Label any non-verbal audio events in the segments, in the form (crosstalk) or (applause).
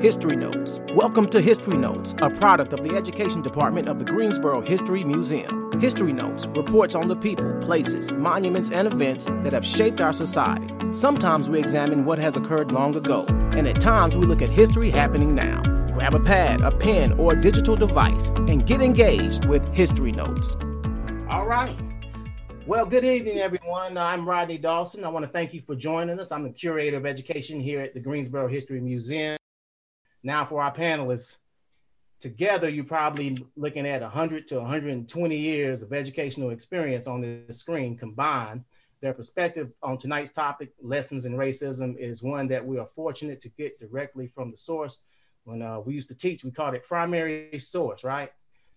History Notes. Welcome to History Notes, a product of the Education Department of the Greensboro History Museum. History Notes reports on the people, places, monuments, and events that have shaped our society. Sometimes we examine what has occurred long ago, and at times we look at history happening now. Grab a pad, a pen, or a digital device and get engaged with History Notes. All right. Well, good evening, everyone. I'm Rodney Dawson. I want to thank you for joining us. I'm the curator of education here at the Greensboro History Museum. Now, for our panelists, together you're probably looking at 100 to 120 years of educational experience on the screen combined. Their perspective on tonight's topic, lessons in racism, is one that we are fortunate to get directly from the source. When uh, we used to teach, we called it primary source, right?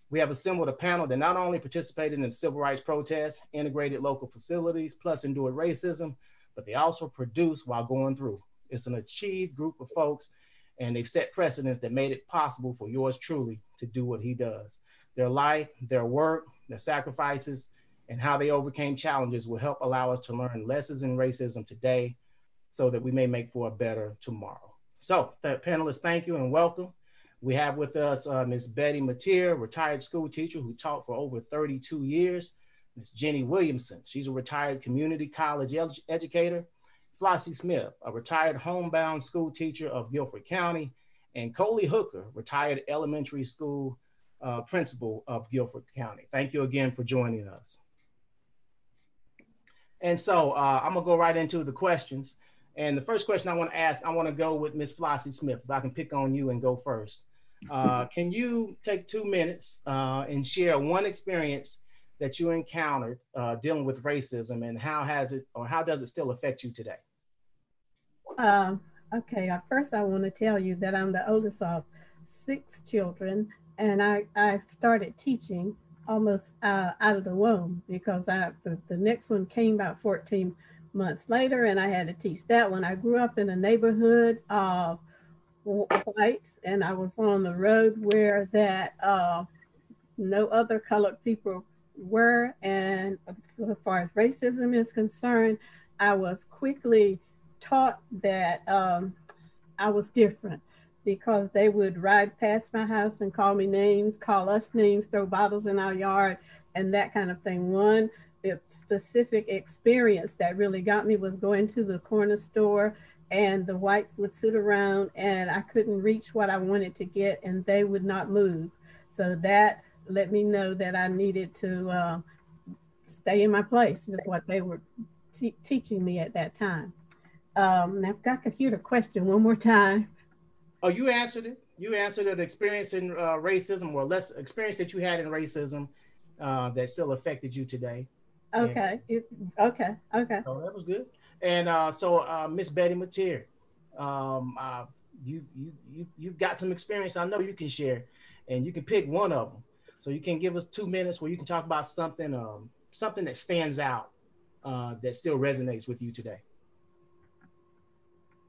We have assembled a panel that not only participated in civil rights protests, integrated local facilities, plus endured racism, but they also produced while going through. It's an achieved group of folks, and they've set precedents that made it possible for yours truly to do what he does. Their life, their work, their sacrifices, and how they overcame challenges will help allow us to learn lessons in racism today so that we may make for a better tomorrow. So, panelists, thank you and welcome. We have with us uh, Ms. Betty Mateer, retired school teacher who taught for over 32 years. Ms. Jenny Williamson, she's a retired community college ed educator. Flossie Smith, a retired homebound school teacher of Guilford County. And Coley Hooker, retired elementary school uh, principal of Guilford County. Thank you again for joining us. And so uh, I'm gonna go right into the questions. And the first question I want to ask, I want to go with Ms. Flossie Smith. If I can pick on you and go first. Uh, can you take two minutes uh, and share one experience that you encountered uh, dealing with racism and how has it or how does it still affect you today? Um, okay, uh, first I want to tell you that I'm the oldest of six children and I, I started teaching almost uh, out of the womb because I, the, the next one came about 14 months later and I had to teach that one. I grew up in a neighborhood of whites and I was on the road where that uh, no other colored people were. And as far as racism is concerned, I was quickly taught that um, I was different because they would ride past my house and call me names, call us names, throw bottles in our yard, and that kind of thing. One specific experience that really got me was going to the corner store and the whites would sit around and I couldn't reach what I wanted to get and they would not move. So that let me know that I needed to uh, stay in my place is what they were teaching me at that time. Um, now if I could hear the question one more time. Oh, you answered it. You answered it. Experience in uh, racism or less experience that you had in racism uh, that still affected you today. Okay. It, okay. Okay. Oh, that was good. And uh, so, uh, Miss Betty Mateer, um, uh, you you you you've got some experience. I know you can share, and you can pick one of them. So you can give us two minutes where you can talk about something um, something that stands out uh, that still resonates with you today.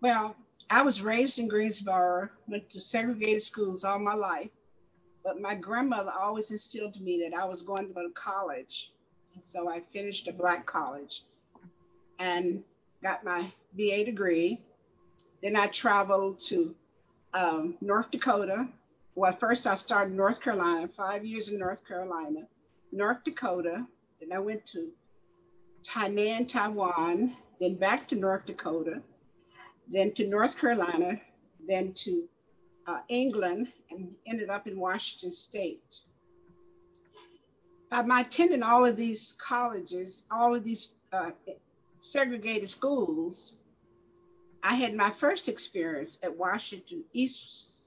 Well, I was raised in Greensboro, went to segregated schools all my life, but my grandmother always instilled to me that I was going to go to college. And so I finished a black college and got my BA degree. Then I traveled to um, North Dakota. Well, first I started North Carolina, five years in North Carolina, North Dakota. Then I went to Tainan, Taiwan, then back to North Dakota, then to North Carolina, then to uh, England, and ended up in Washington State. By my attending all of these colleges, all of these uh, segregated schools, I had my first experience at Washington, East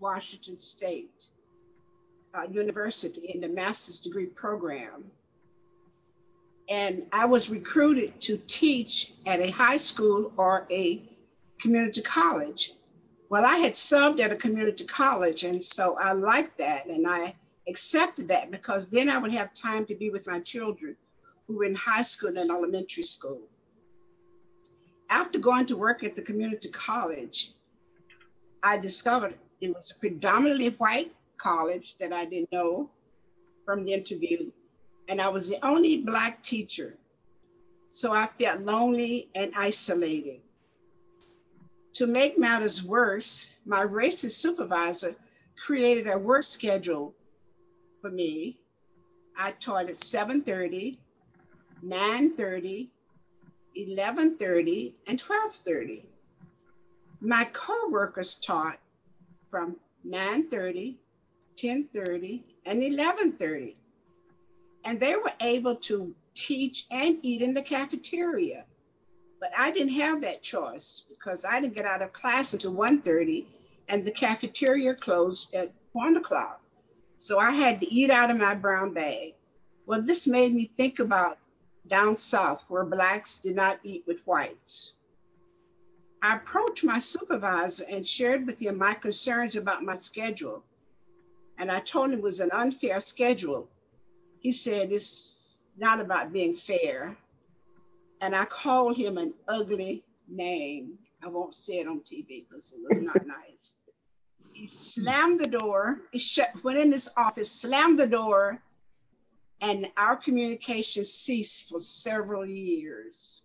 Washington State uh, University in the master's degree program. And I was recruited to teach at a high school or a community college. Well, I had subbed at a community college, and so I liked that and I accepted that because then I would have time to be with my children who were in high school and elementary school. After going to work at the community college, I discovered it was a predominantly white college that I didn't know from the interview. And I was the only Black teacher. So I felt lonely and isolated. To make matters worse, my racist supervisor created a work schedule for me. I taught at 7.30, 9.30, 11.30, and 12.30. My co-workers taught from 9.30, 10.30, and 11.30. And they were able to teach and eat in the cafeteria. But I didn't have that choice because I didn't get out of class until 1.30 and the cafeteria closed at one o'clock. So I had to eat out of my brown bag. Well, this made me think about down south where blacks did not eat with whites. I approached my supervisor and shared with him my concerns about my schedule. And I told him it was an unfair schedule. He said, It's not about being fair. And I called him an ugly name. I won't say it on TV because it was not (laughs) nice. He slammed the door, he shut, went in his office, slammed the door, and our communication ceased for several years.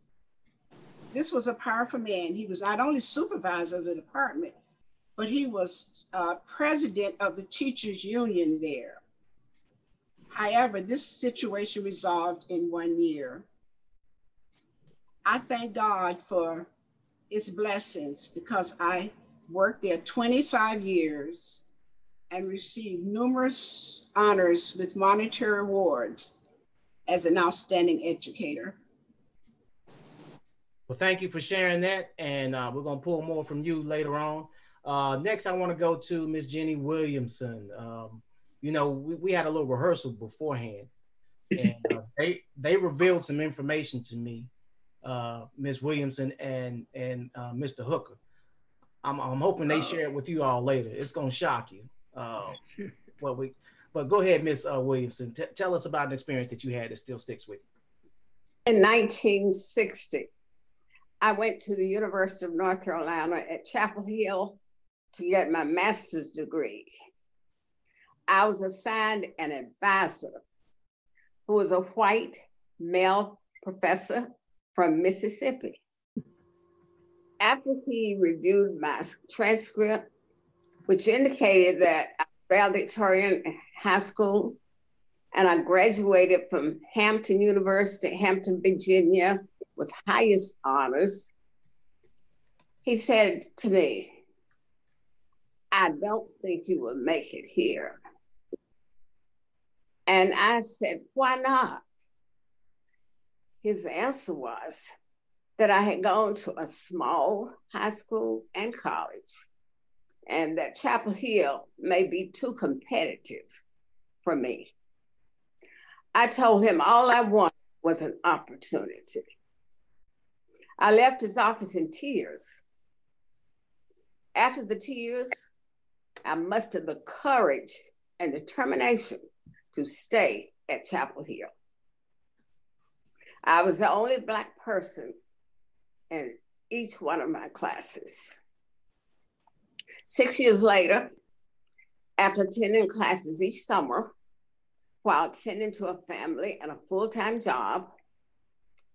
This was a powerful man. He was not only supervisor of the department, but he was uh, president of the teachers union there. However, this situation resolved in one year. I thank God for his blessings because I worked there 25 years and received numerous honors with monetary awards as an outstanding educator. Well, thank you for sharing that. And uh, we're going to pull more from you later on. Uh, next, I want to go to Miss Jenny Williamson. Um, you know, we, we, had a little rehearsal beforehand, and uh, (laughs) they they revealed some information to me, uh, Miss Williamson and and uh, Mr. Hooker. I'm, I'm hoping they share it with you all later. It's gonna shock you. (laughs) Uh, what we, but go ahead, Miss uh, Williamson. T- tell us about an experience that you had that still sticks with you. In 1960, I went to the University of North Carolina at Chapel Hill to get my master's degree. I was assigned an advisor who was a white male professor from Mississippi. After he reviewed my transcript, which indicated that I valedictorian high school and I graduated from Hampton University, Hampton, Virginia, with highest honors, he said to me, I don't think you will make it here. And I said, Why not? His answer was that I had gone to a small high school and college, and that Chapel Hill may be too competitive for me. I told him all I wanted was an opportunity. I left his office in tears. After the tears, I mustered the courage and determination to stay at Chapel Hill. I was the only Black person in each one of my classes. Six years later, after attending classes each summer, while tending to a family and a full time job,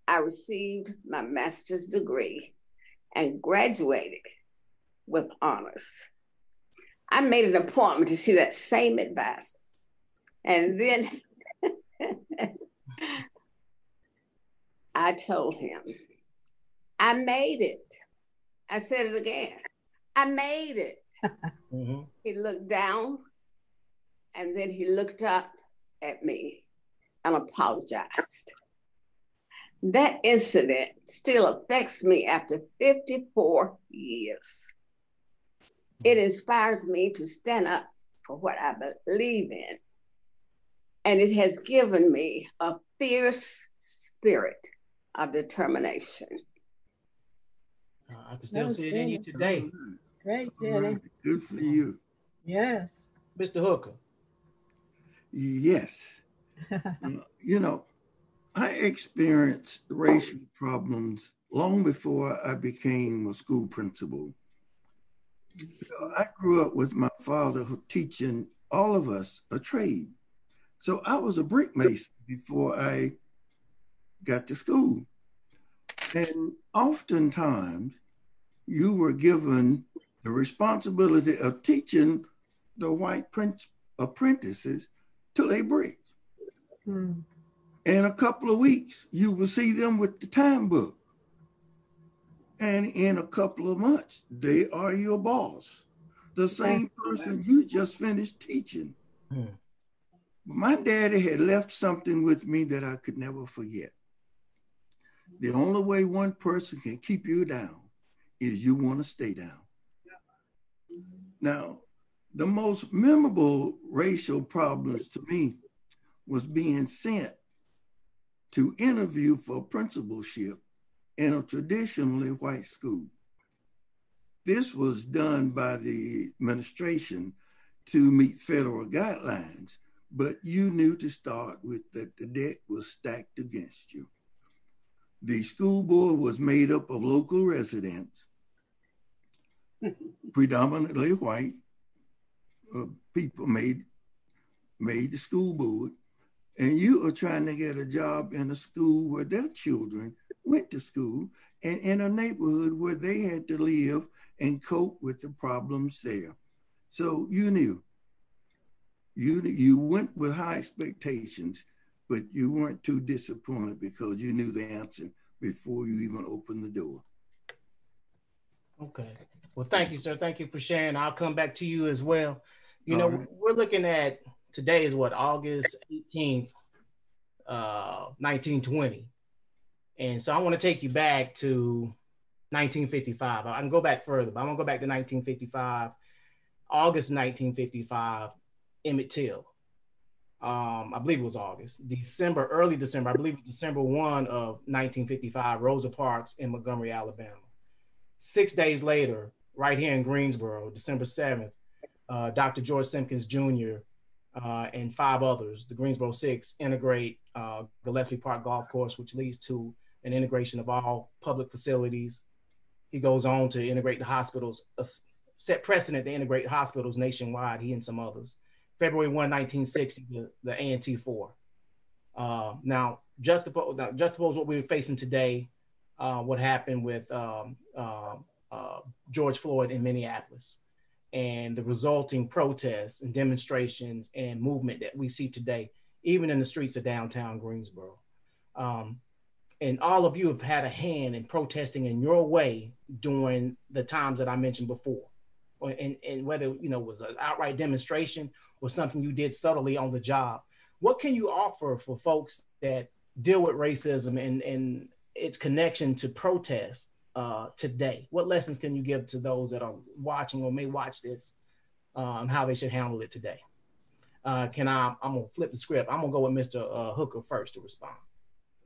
I received my master's degree and graduated with honors. I made an appointment to see that same advisor. And then (laughs) I told him, I made it. I said it again. I made it. (laughs) Mm-hmm. He looked down and then he looked up at me and apologized. That incident still affects me after 54 years. It inspires me to stand up for what I believe in. And it has given me a fierce spirit of determination. Uh, I can still see it in you today. Great, Jenny. Good for you. Yes. Mr. Hooker. Yes. (laughs) you know, I experienced racial problems long before I became a school principal. I grew up with my father teaching all of us a trade. So I was a brick mason before I got to school. And oftentimes, you were given the responsibility of teaching the white apprentices to lay bricks. Mm. In a couple of weeks, you will see them with the time book. And in a couple of months, they are your boss. The same person you just finished teaching. Mm. My daddy had left something with me that I could never forget. The only way one person can keep you down is you want to stay down. Now, the most memorable racial problems to me was being sent to interview for principalship in a traditionally white school. This was done by the administration to meet federal guidelines, but you knew to start with that the deck was stacked against you. The school board was made up of local residents, (laughs) predominantly white, uh, people made made the school board, and you are trying to get a job in a school where their children went to school and in a neighborhood where they had to live and cope with the problems there. So you knew. You you went with high expectations, but you weren't too disappointed because you knew the answer before you even opened the door. Okay. Well, thank you, sir. Thank you for sharing. I'll come back to you as well. You know, right. we're looking at today is what August 18th, uh, 1920. And so I want to take you back to 1955. I can go back further, but I'm gonna go back to 1955, August 1955, Emmett Till. Um, I believe it was August, December, early December, I believe it was December 1 of 1955, Rosa Parks in Montgomery, Alabama. Six days later, right here in Greensboro, December 7th, uh, Dr. George Simkins Jr., uh, and five others, the Greensboro Six, integrate uh, Gillespie Park Golf Course, which leads to an integration of all public facilities. He goes on to integrate the hospitals, uh, set precedent to integrate hospitals nationwide, he and some others. February 1, 1960, the, the A&T 4. Uh, now, juxtapose, now, juxtapose what we're facing today, uh, what happened with um, uh, uh, George Floyd in Minneapolis and the resulting protests and demonstrations and movement that we see today, even in the streets of downtown Greensboro. Um, and all of you have had a hand in protesting in your way during the times that I mentioned before. And, and whether you know was an outright demonstration or something you did subtly on the job, what can you offer for folks that deal with racism and, and its connection to protest uh, today? What lessons can you give to those that are watching or may watch this uh, on how they should handle it today? Uh, can I? I'm gonna flip the script. I'm gonna go with Mr. Uh, Hooker first to respond.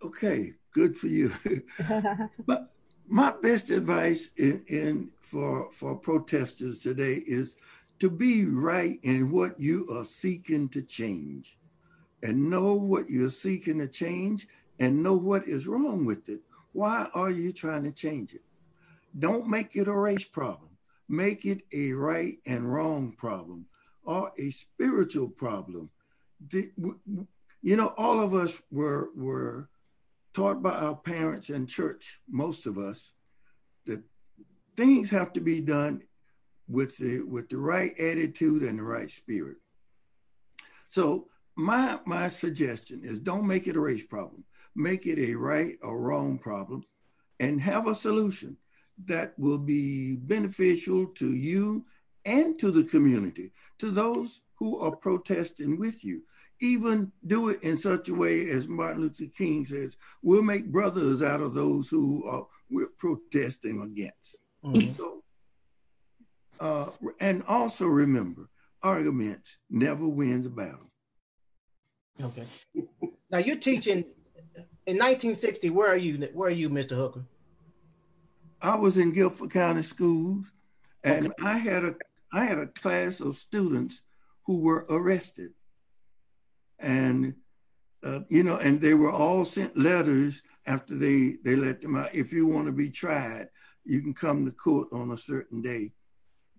Okay, good for you. (laughs) but my best advice in, in for for protesters today is to be right in what you are seeking to change, and know what you're seeking to change, and know what is wrong with it. Why are you trying to change it? Don't make it a race problem. Make it a right and wrong problem or a spiritual problem. You know, all of us were, were taught by our parents and church, most of us, that things have to be done with the with the right attitude and the right spirit. So my my suggestion is don't make it a race problem make it a right or wrong problem, and have a solution that will be beneficial to you and to the community, to those who are protesting with you. Even do it in such a way as Martin Luther King says, we'll make brothers out of those who are we're protesting against. Mm-hmm. So, uh, and also remember, arguments never wins a battle. Okay. Now you're teaching in 1960, where are you? Where are you, Mr. Hooker? I was in Guilford County Schools, and okay. I had a I had a class of students who were arrested, and uh, you know, and they were all sent letters after they they let them out. If you want to be tried, you can come to court on a certain day,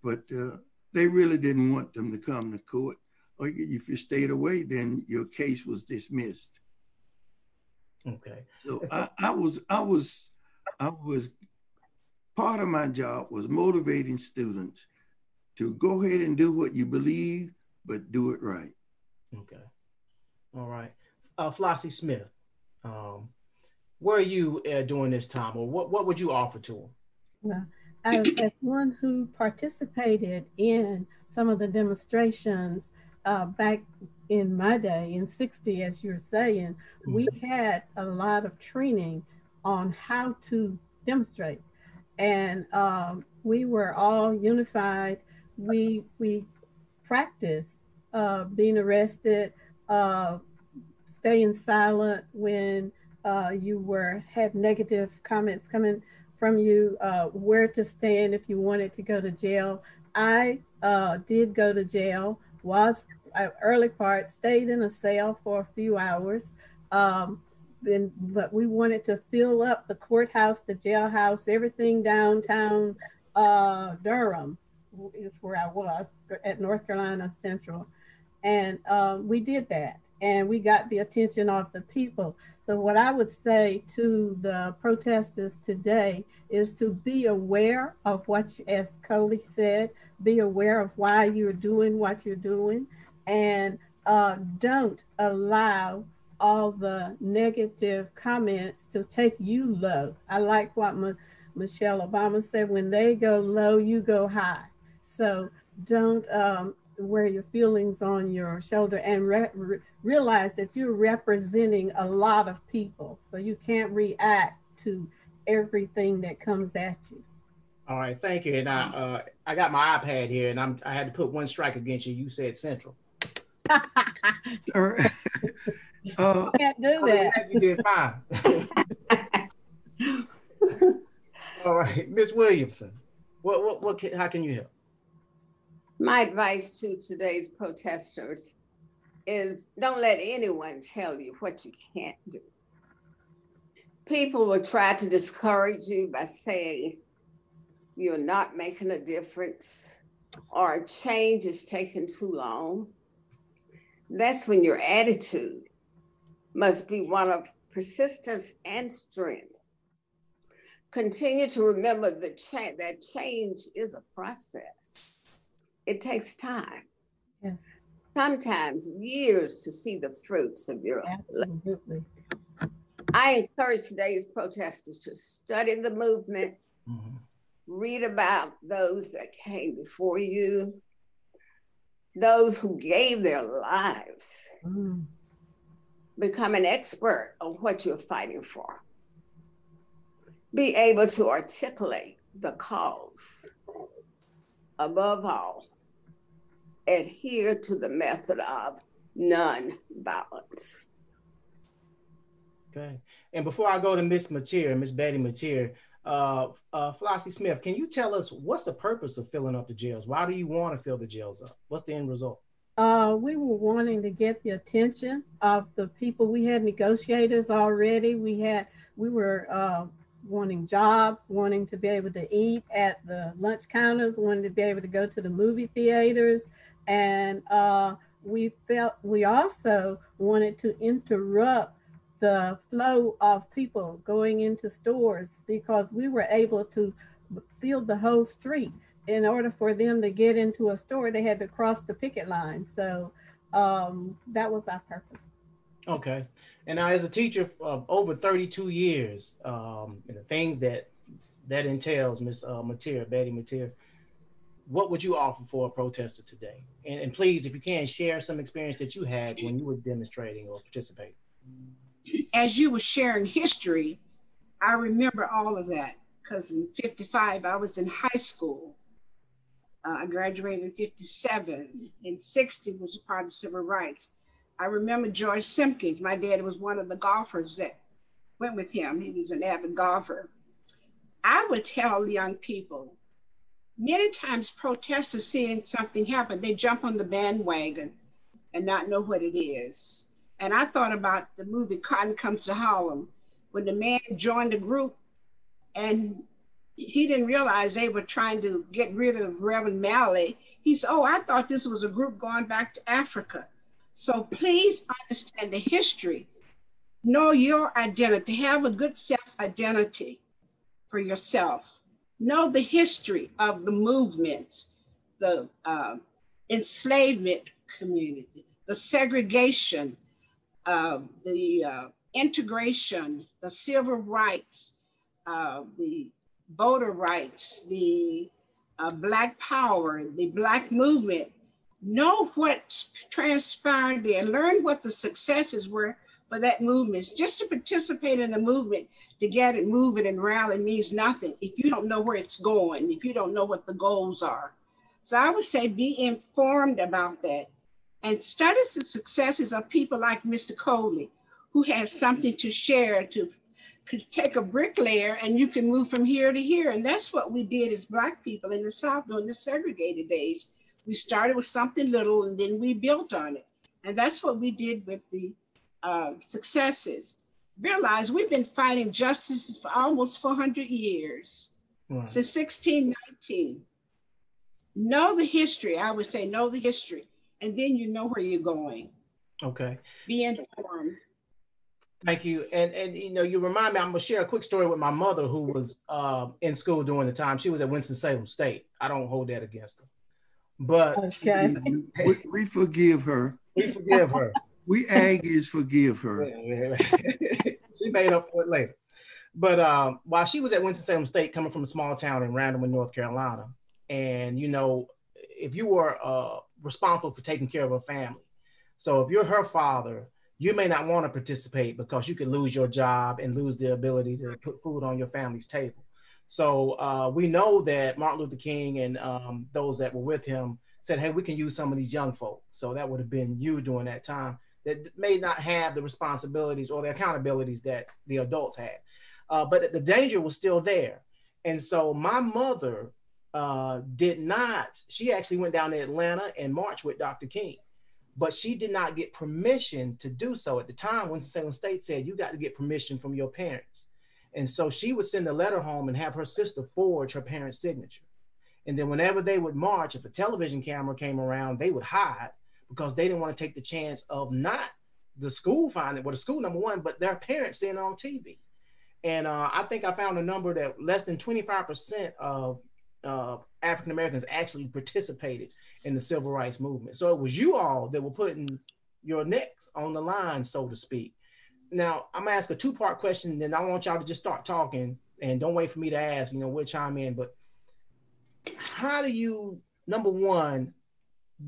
but uh, they really didn't want them to come to court. Or if you stayed away, then your case was dismissed. Okay. So I, I was I was I was part of my job was motivating students to go ahead and do what you believe, but do it right. Okay. All right. Uh, Flossie Smith, um, where are you uh, during this time, or what, what would you offer to them? Well, as, as one who participated in some of the demonstrations uh, back in my day, in 60, as you're saying, we mm-hmm. had a lot of training on how to demonstrate. And um, we were all unified. We, we practiced uh, being arrested, uh, staying silent when uh, you were had negative comments coming from you, uh, where to stand if you wanted to go to jail. I uh, did go to jail, was uh, early part, stayed in a cell for a few hours. Um, but we wanted to fill up the courthouse, the jailhouse, everything downtown uh, Durham is where I was at North Carolina Central. And um, we did that and we got the attention of the people. So, what I would say to the protesters today is to be aware of what, as Coley said, be aware of why you're doing what you're doing, and uh, don't allow all the negative comments to take you low. I like what M- Michelle Obama said when they go low, you go high. So, don't um, wear your feelings on your shoulder and re- re- realize that you're representing a lot of people. So you can't react to everything that comes at you. All right, thank you. And I, uh, I got my iPad here, and I'm I had to put one strike against you. You said Central. (laughs) uh, can't do that. You did fine. (laughs) All right, Miss Williamson, what what what? Can, how can you help? My advice to today's protesters is don't let anyone tell you what you can't do. People will try to discourage you by saying you're not making a difference or change is taking too long. That's when your attitude must be one of persistence and strength. Continue to remember that, cha- that change is a process it takes time. Yes. Sometimes years to see the fruits of your Absolutely. I encourage today's protesters to study the movement, mm-hmm. read about those that came before you, those who gave their lives. Mm. Become an expert on what you're fighting for. Be able to articulate the cause. Above all, adhere to the method of non-violence. Okay. And before I go to Miss Mateer, Miss Betty Mateer, uh, uh, Flossie Smith, can you tell us what's the purpose of filling up the jails? Why do you want to fill the jails up? What's the end result? Uh, we were wanting to get the attention of the people. We had negotiators already. We had we were uh, wanting jobs, wanting to be able to eat at the lunch counters, wanting to be able to go to the movie theaters, and uh, we felt we also wanted to interrupt the flow of people going into stores because we were able to fill the whole street. In order for them to get into a store, they had to cross the picket line. So um, that was our purpose. Okay. And now, as a teacher of over 32 years, um, and the things that that entails, Miss uh, Betty Mateer, what would you offer for a protester today? And, and, please, if you can, share some experience that you had when you were demonstrating or participating. As you were sharing history, I remember all of that because in 55, I was in high school. Uh, I graduated in 57. In 60 was a part of civil rights. I remember George Simkins. My dad was one of the golfers that went with him. He was an avid golfer. I would tell young people many times protesters seeing something happen, they jump on the bandwagon and not know what it is. And I thought about the movie Cotton Comes to Harlem when the man joined the group and he didn't realize they were trying to get rid of Reverend Malley. He said, Oh, I thought this was a group going back to Africa. So please understand the history. Know your identity. Have a good self identity for yourself know the history of the movements, the uh, enslavement community, the segregation, uh, the uh, integration, the civil rights, uh, the voter rights, the uh, Black power, the Black movement, know what transpired there, learn what the successes were for that movement. Just to participate in a movement, to get it moving and rally means nothing if you don't know where it's going, if you don't know what the goals are. So I would say be informed about that and study the successes of people like Mr. Coley, who has something to share to could take a bricklayer and you can move from here to here. And that's what we did as Black people in the South during the segregated days. We started with something little and then we built on it. And that's what we did with the uh, successes. Realize we've been fighting justice for almost 400 years, right. since 1619. Know the history. I would say know the history, and then you know where you're going. Okay. Be informed. Thank you. And and you know, you remind me, I'm gonna share a quick story with my mother who was uh, in school during the time. She was at Winston-Salem State. I don't hold that against her. But okay. (laughs) we, we forgive her. We forgive her. We Aggies forgive her. (laughs) (laughs) she made up for it later. But um, while she was at Winston-Salem State, coming from a small town in Randleman, North Carolina, and you know, if you were uh, responsible for taking care of a family, so if you're her father you may not want to participate because you could lose your job and lose the ability to put food on your family's table. So uh, we know that Martin Luther King and um, those that were with him said, hey, we can use some of these young folks. So that would have been you during that time that may not have the responsibilities or the accountabilities that the adults had. Uh, but the danger was still there. And so my mother uh, did not, she actually went down to Atlanta and marched with Dr. King but she did not get permission to do so at the time when Salem State said you got to get permission from your parents. And so she would send a letter home and have her sister forge her parents' signature. And then whenever they would march, if a television camera came around, they would hide because they didn't want to take the chance of not the school finding, well, the school number one, but their parents seeing on TV. And uh, I think I found a number that less than 25% of uh, African Americans actually participated in the civil rights movement. So it was you all that were putting your necks on the line, so to speak. Now, I'm gonna ask a two part question, then I want y'all to just start talking and don't wait for me to ask, you know, we'll chime in. But how do you, number one,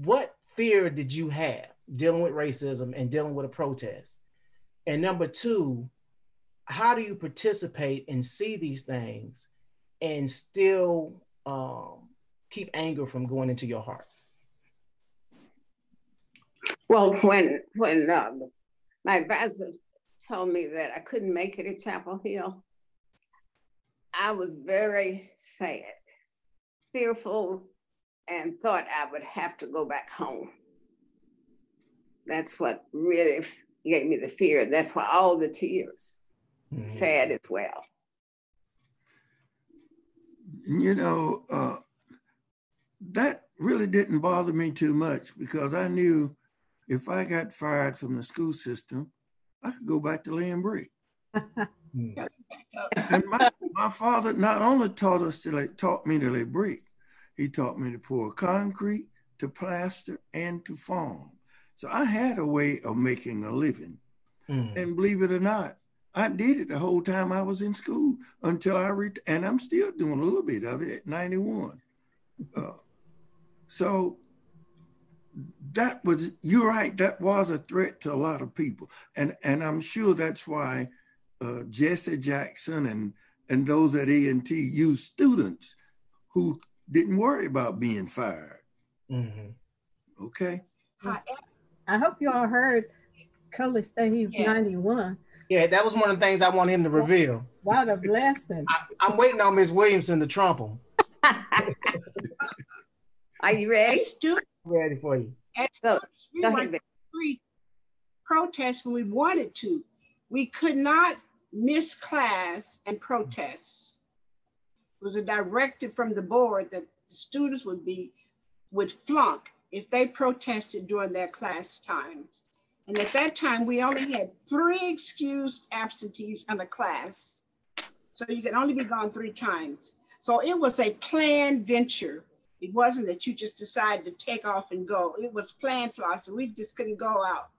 what fear did you have dealing with racism and dealing with a protest? And number two, how do you participate and see these things and still um, keep anger from going into your heart? Well, when when um, my advisor told me that I couldn't make it at Chapel Hill, I was very sad, fearful, and thought I would have to go back home. That's what really gave me the fear. That's why all the tears, mm-hmm. sad as well. You know, uh, that really didn't bother me too much because I knew if I got fired from the school system, I could go back to laying brick. (laughs) and my, my father not only taught us to lay, taught me to lay brick, he taught me to pour concrete, to plaster, and to farm. So I had a way of making a living. Mm. And believe it or not, I did it the whole time I was in school until I ret- and I'm still doing a little bit of it at 91. Uh, so that was you're right that was a threat to a lot of people and and i'm sure that's why uh, jesse jackson and and those at A&T used students who didn't worry about being fired. Mm-hmm. okay. I hope you all heard Coley say he's yeah. 91 yeah that was one of the things i want him to reveal. What a blessing. I, am waiting on miss williamson to trump him. (laughs) Are you ready? Ready for you. At first, we were free protest when we wanted to. We could not miss class and protest. It was a directive from the board that students would be would flunk if they protested during their class times. And at that time, we only had three excused absentees in the class. So you could only be gone three times. So it was a planned venture. It wasn't that you just decided to take off and go. It was planned us. we just couldn't go out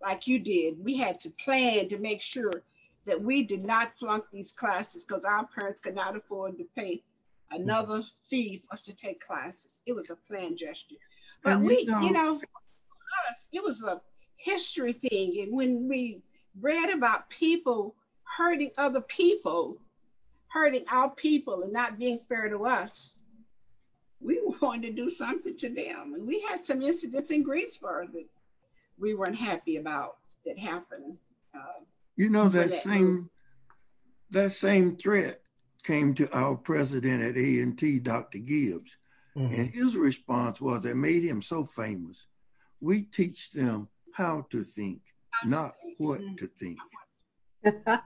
like you did. We had to plan to make sure that we did not flunk these classes because our parents could not afford to pay another fee for us to take classes. It was a planned gesture. But and we, you know, you know, for us, it was a history thing. And when we read about people hurting other people, hurting our people and not being fair to us, we (laughs) wanted to do something to them. And we had some incidents in Greensboro that we weren't happy about that happened. Uh, you know that, that same move. that same threat came to our president at A&T, Dr. Gibbs. Mm-hmm. And his response was that made him so famous. We teach them how to think, how not to think. what mm-hmm. to think. (laughs)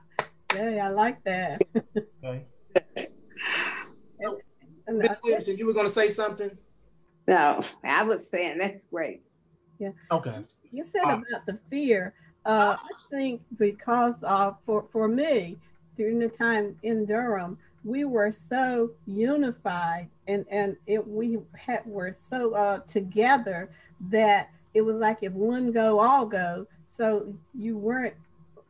yeah, I like that. okay. (laughs) Ms. Williamson, you were going to say something? No, I was saying that's great. Yeah. Okay. You said uh, about the fear. Uh, I think because of for for me during the time in Durham, we were so unified and and it we had were so uh, together that it was like if one go all go. So you weren't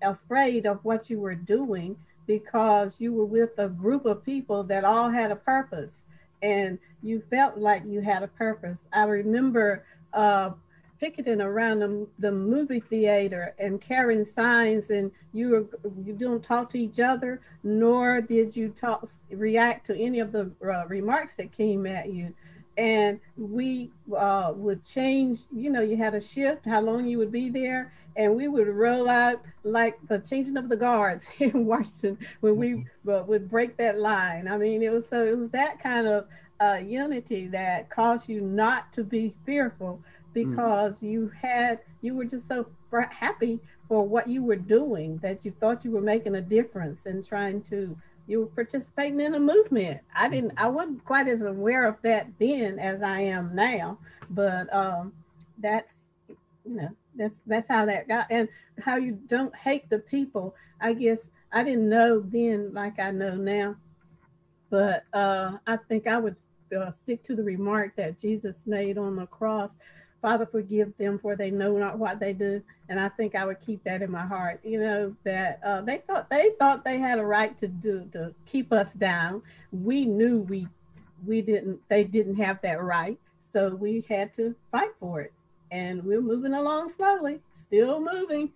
afraid of what you were doing because you were with a group of people that all had a purpose and you felt like you had a purpose. I remember uh, picketing around the, the movie theater and carrying signs and you were you don't talk to each other nor did you talk react to any of the uh, remarks that came at you and we uh, would change you know you had a shift how long you would be there and we would roll out like the changing of the guards (laughs) in washington when we uh, would break that line i mean it was so it was that kind of uh, unity that caused you not to be fearful. Because mm. you had you were just so happy for what you were doing that you thought you were making a difference and trying to you were participating in a movement i didn't i wasn't quite as aware of that then as i am now but um that's you know that's that's how that got and how you don't hate the people i guess i didn't know then like i know now but uh i think i would uh, stick to the remark that jesus made on the cross Father, forgive them for they know not what they do. And I think I would keep that in my heart. You know that uh, they thought they thought they had a right to do to keep us down. We knew we we didn't. They didn't have that right, so we had to fight for it. And we're moving along slowly, still moving.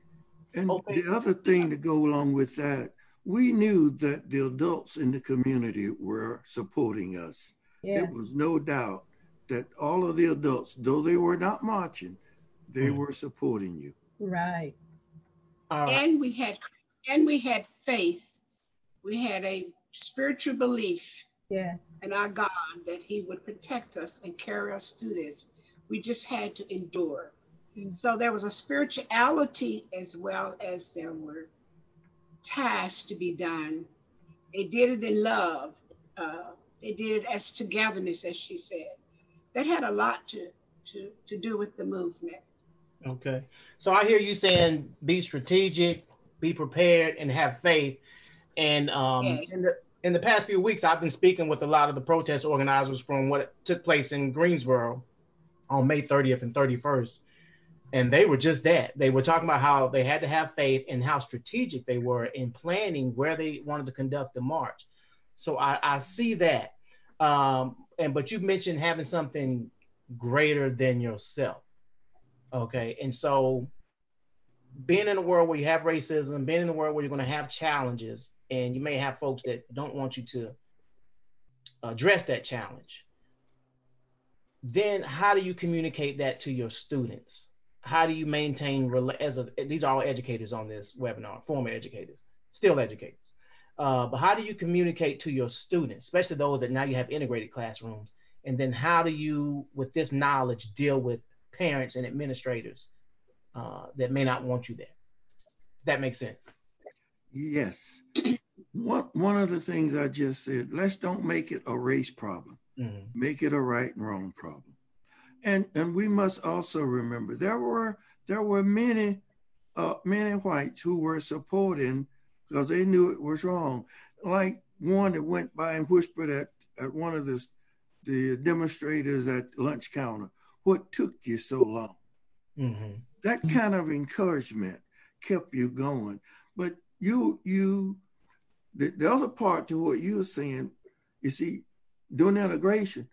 And okay. the other thing to go along with that, we knew that the adults in the community were supporting us. Yeah. There was no doubt that all of the adults, though they were not marching, they were supporting you. Right. Uh, and we had and we had faith. We had a spiritual belief yes. in our God that He would protect us and carry us through this. We just had to endure. Mm. So there was a spirituality as well as there were tasks to be done. They did it in love. Uh, they did it as togetherness, as she said that had a lot to to to do with the movement. Okay, so I hear you saying be strategic, be prepared, and have faith. And um, yes. in the in the past few weeks, I've been speaking with a lot of the protest organizers from what took place in Greensboro on May 30th and 31st. And they were just that. They were talking about how they had to have faith and how strategic they were in planning where they wanted to conduct the march. So I, I see that. Um, and but you mentioned having something greater than yourself. Okay. And so being in a world where you have racism, being in a world where you're going to have challenges, and you may have folks that don't want you to address that challenge, then how do you communicate that to your students? How do you maintain as a, these are all educators on this webinar, former educators, still educators. Uh, but how do you communicate to your students, especially those that now you have integrated classrooms? And then how do you, with this knowledge, deal with parents and administrators uh, that may not want you there? That makes sense. Yes. one, one of the things I just said, let's don't make it a race problem. Mm-hmm. Make it a right and wrong problem. And and we must also remember there were there were many uh, many whites who were supporting because they knew it was wrong. Like one that went by and whispered at at one of the the demonstrators at lunch counter, what took you so long? Mm-hmm. That kind of encouragement kept you going. But you you the, the other part to what you were saying, you see, during the integration,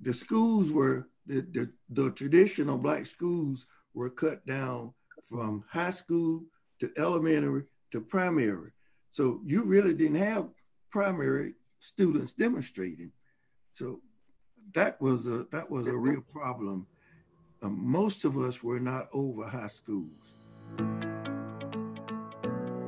the schools were the, the, the traditional black schools were cut down from high school to elementary to primary. So you really didn't have primary students demonstrating. So that was a that was a real problem. Um, most of us were not over high schools.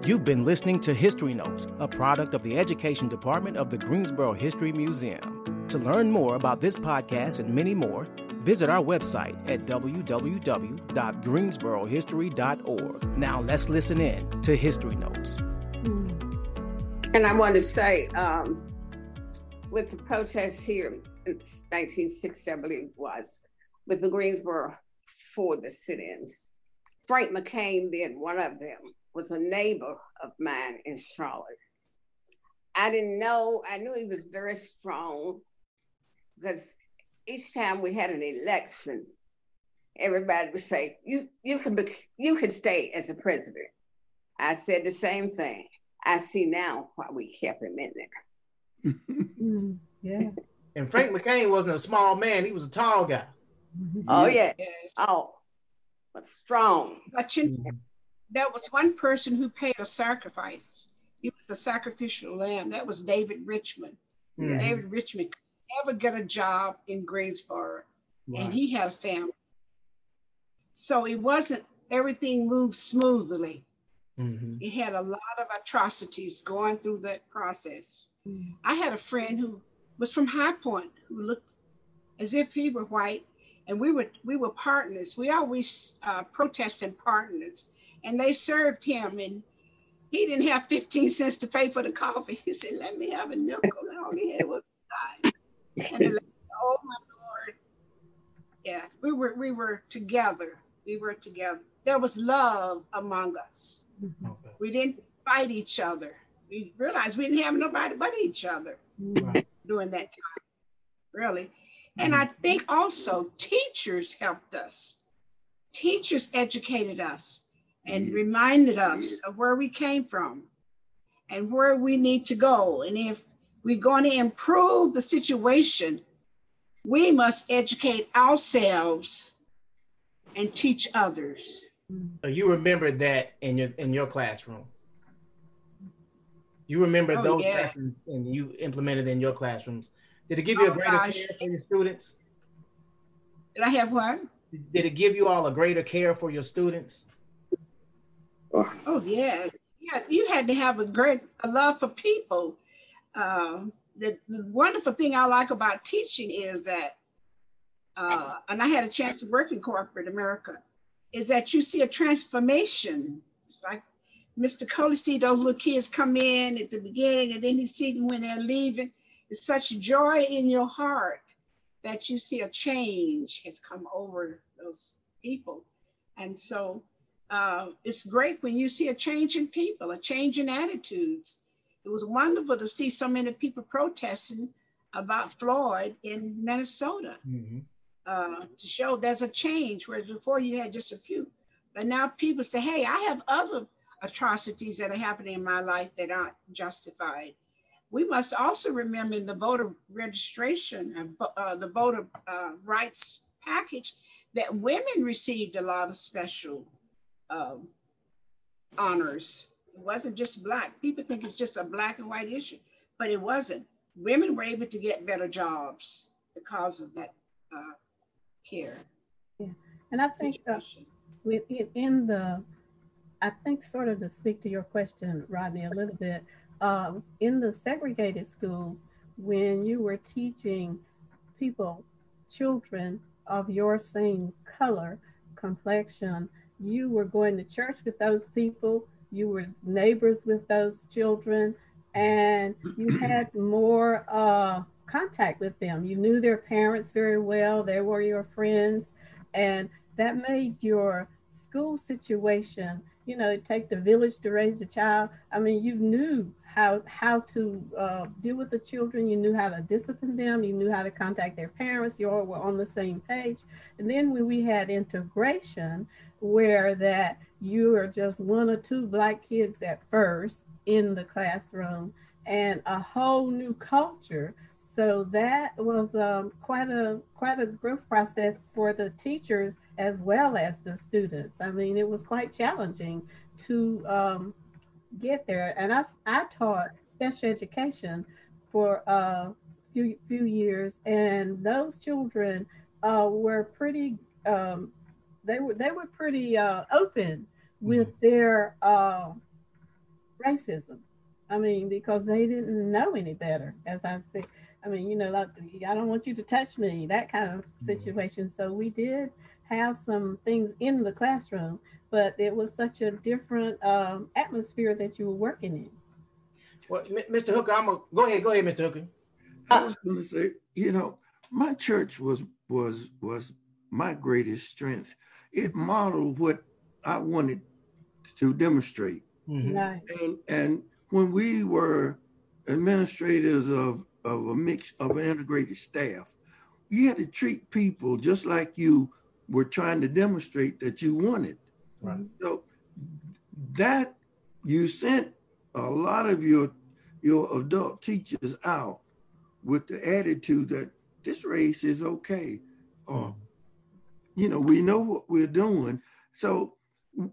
You've been listening to History Notes, a product of the Education Department of the Greensboro History Museum. To learn more about this podcast and many more, visit our website at www.greensborohistory.org. Now let's listen in to History Notes. And I want to say, um, with the protests here in 1960, I believe it was, with the Greensboro for the sit-ins, Frank McCain being one of them was a neighbor of mine in Charlotte. I didn't know, I knew he was very strong because each time we had an election, everybody would say, you, you, can be, you can stay as a president. I said the same thing. I see now why we kept him in there. Mm, yeah. (laughs) And Frank McCain wasn't a small man, he was a tall guy. Oh, yeah. Oh, but strong. But you, mm-hmm there was one person who paid a sacrifice. He was a sacrificial lamb. That was David Richmond. Mm-hmm. David Richmond never get a job in Greensboro, and he had a family. So it wasn't everything moved smoothly. Mm-hmm. He had a lot of atrocities going through that process. Mm-hmm. I had a friend who was from High Point who looked as if he were white, and we were we were partners. We always uh, protested partners and they served him and he didn't have 15 cents to pay for the coffee. (laughs) He said, let me have a nickel. I only had God. And (laughs) oh my Lord. Yeah, we were we were together. We were together. There was love among us. Okay. We didn't fight each other. We realized we didn't have nobody but each other right. during that time. Really. And mm-hmm. I think also teachers helped us. Teachers educated us and reminded us of where we came from and where we need to go. And if we're going to improve the situation, we must educate ourselves and teach others. So you remember that in your in your classroom. You remember oh, those yeah. lessons and you implemented in your classrooms. Did it give you oh, a greater gosh. care for your students? Did I have what? Did it give you all a greater care for your students? Oh yeah, yeah. You had to have a great a love for people. Uh, the, the, wonderful thing I like about teaching is that, uh, and I had a chance to work in corporate America, is that you see a transformation. It's like Mr. Coley see those little kids come in at the beginning, and then he sees them when they're leaving. It's such joy in your heart that you see a change has come over those people, and so uh, it's great when you see a change in people, a change in attitudes. It was wonderful to see so many people protesting about Floyd in Minnesota mm-hmm. uh, to show there's a change, whereas before you had just a few. But now people say, hey, I have other atrocities that are happening in my life that aren't justified. We must also remember in the voter registration, uh, the voter uh, rights package, that women received a lot of special um, honors. It wasn't just black. People think it's just a black and white issue, but it wasn't. Women were able to get better jobs because of that uh, care. Yeah, and I think uh, in the, I think sort of to speak to your question, Rodney, a little bit, uh, in the segregated schools, when you were teaching people, children of your same color, complexion, you were going to church with those people, you were neighbors with those children, and you (clears throat) had more uh, contact with them. You knew their parents very well, they were your friends, and that made your school situation you know, it take the village to raise a child. I mean, you knew how how to uh, deal with the children. You knew how to discipline them. You knew how to contact their parents. You all were on the same page. And then when we had integration, where that you are just one or two black kids at first in the classroom, and a whole new culture. So that was um, quite a quite a growth process for the teachers as well as the students. I mean, it was quite challenging to um, get there. And I, I taught special education for a few, few years, and those children uh, were pretty, um, they were, they were pretty uh, open with mm-hmm. their uh, racism. I mean, because they didn't know any better, as I said. I mean, you know, like, I don't want you to touch me, that kind of mm-hmm. situation. So we did have some things in the classroom, but it was such a different um, atmosphere that you were working in. Well, Mr. Hooker, I'm gonna go ahead. Go ahead, Mr. Hooker. I was going to say, you know, my church was was was my greatest strength. It modeled what I wanted to demonstrate. Mm-hmm. And and when we were administrators of of a mix of an integrated staff, you had to treat people just like you were trying to demonstrate that you wanted. Right. So that you sent a lot of your your adult teachers out with the attitude that this race is okay. You know, we know what we're doing. So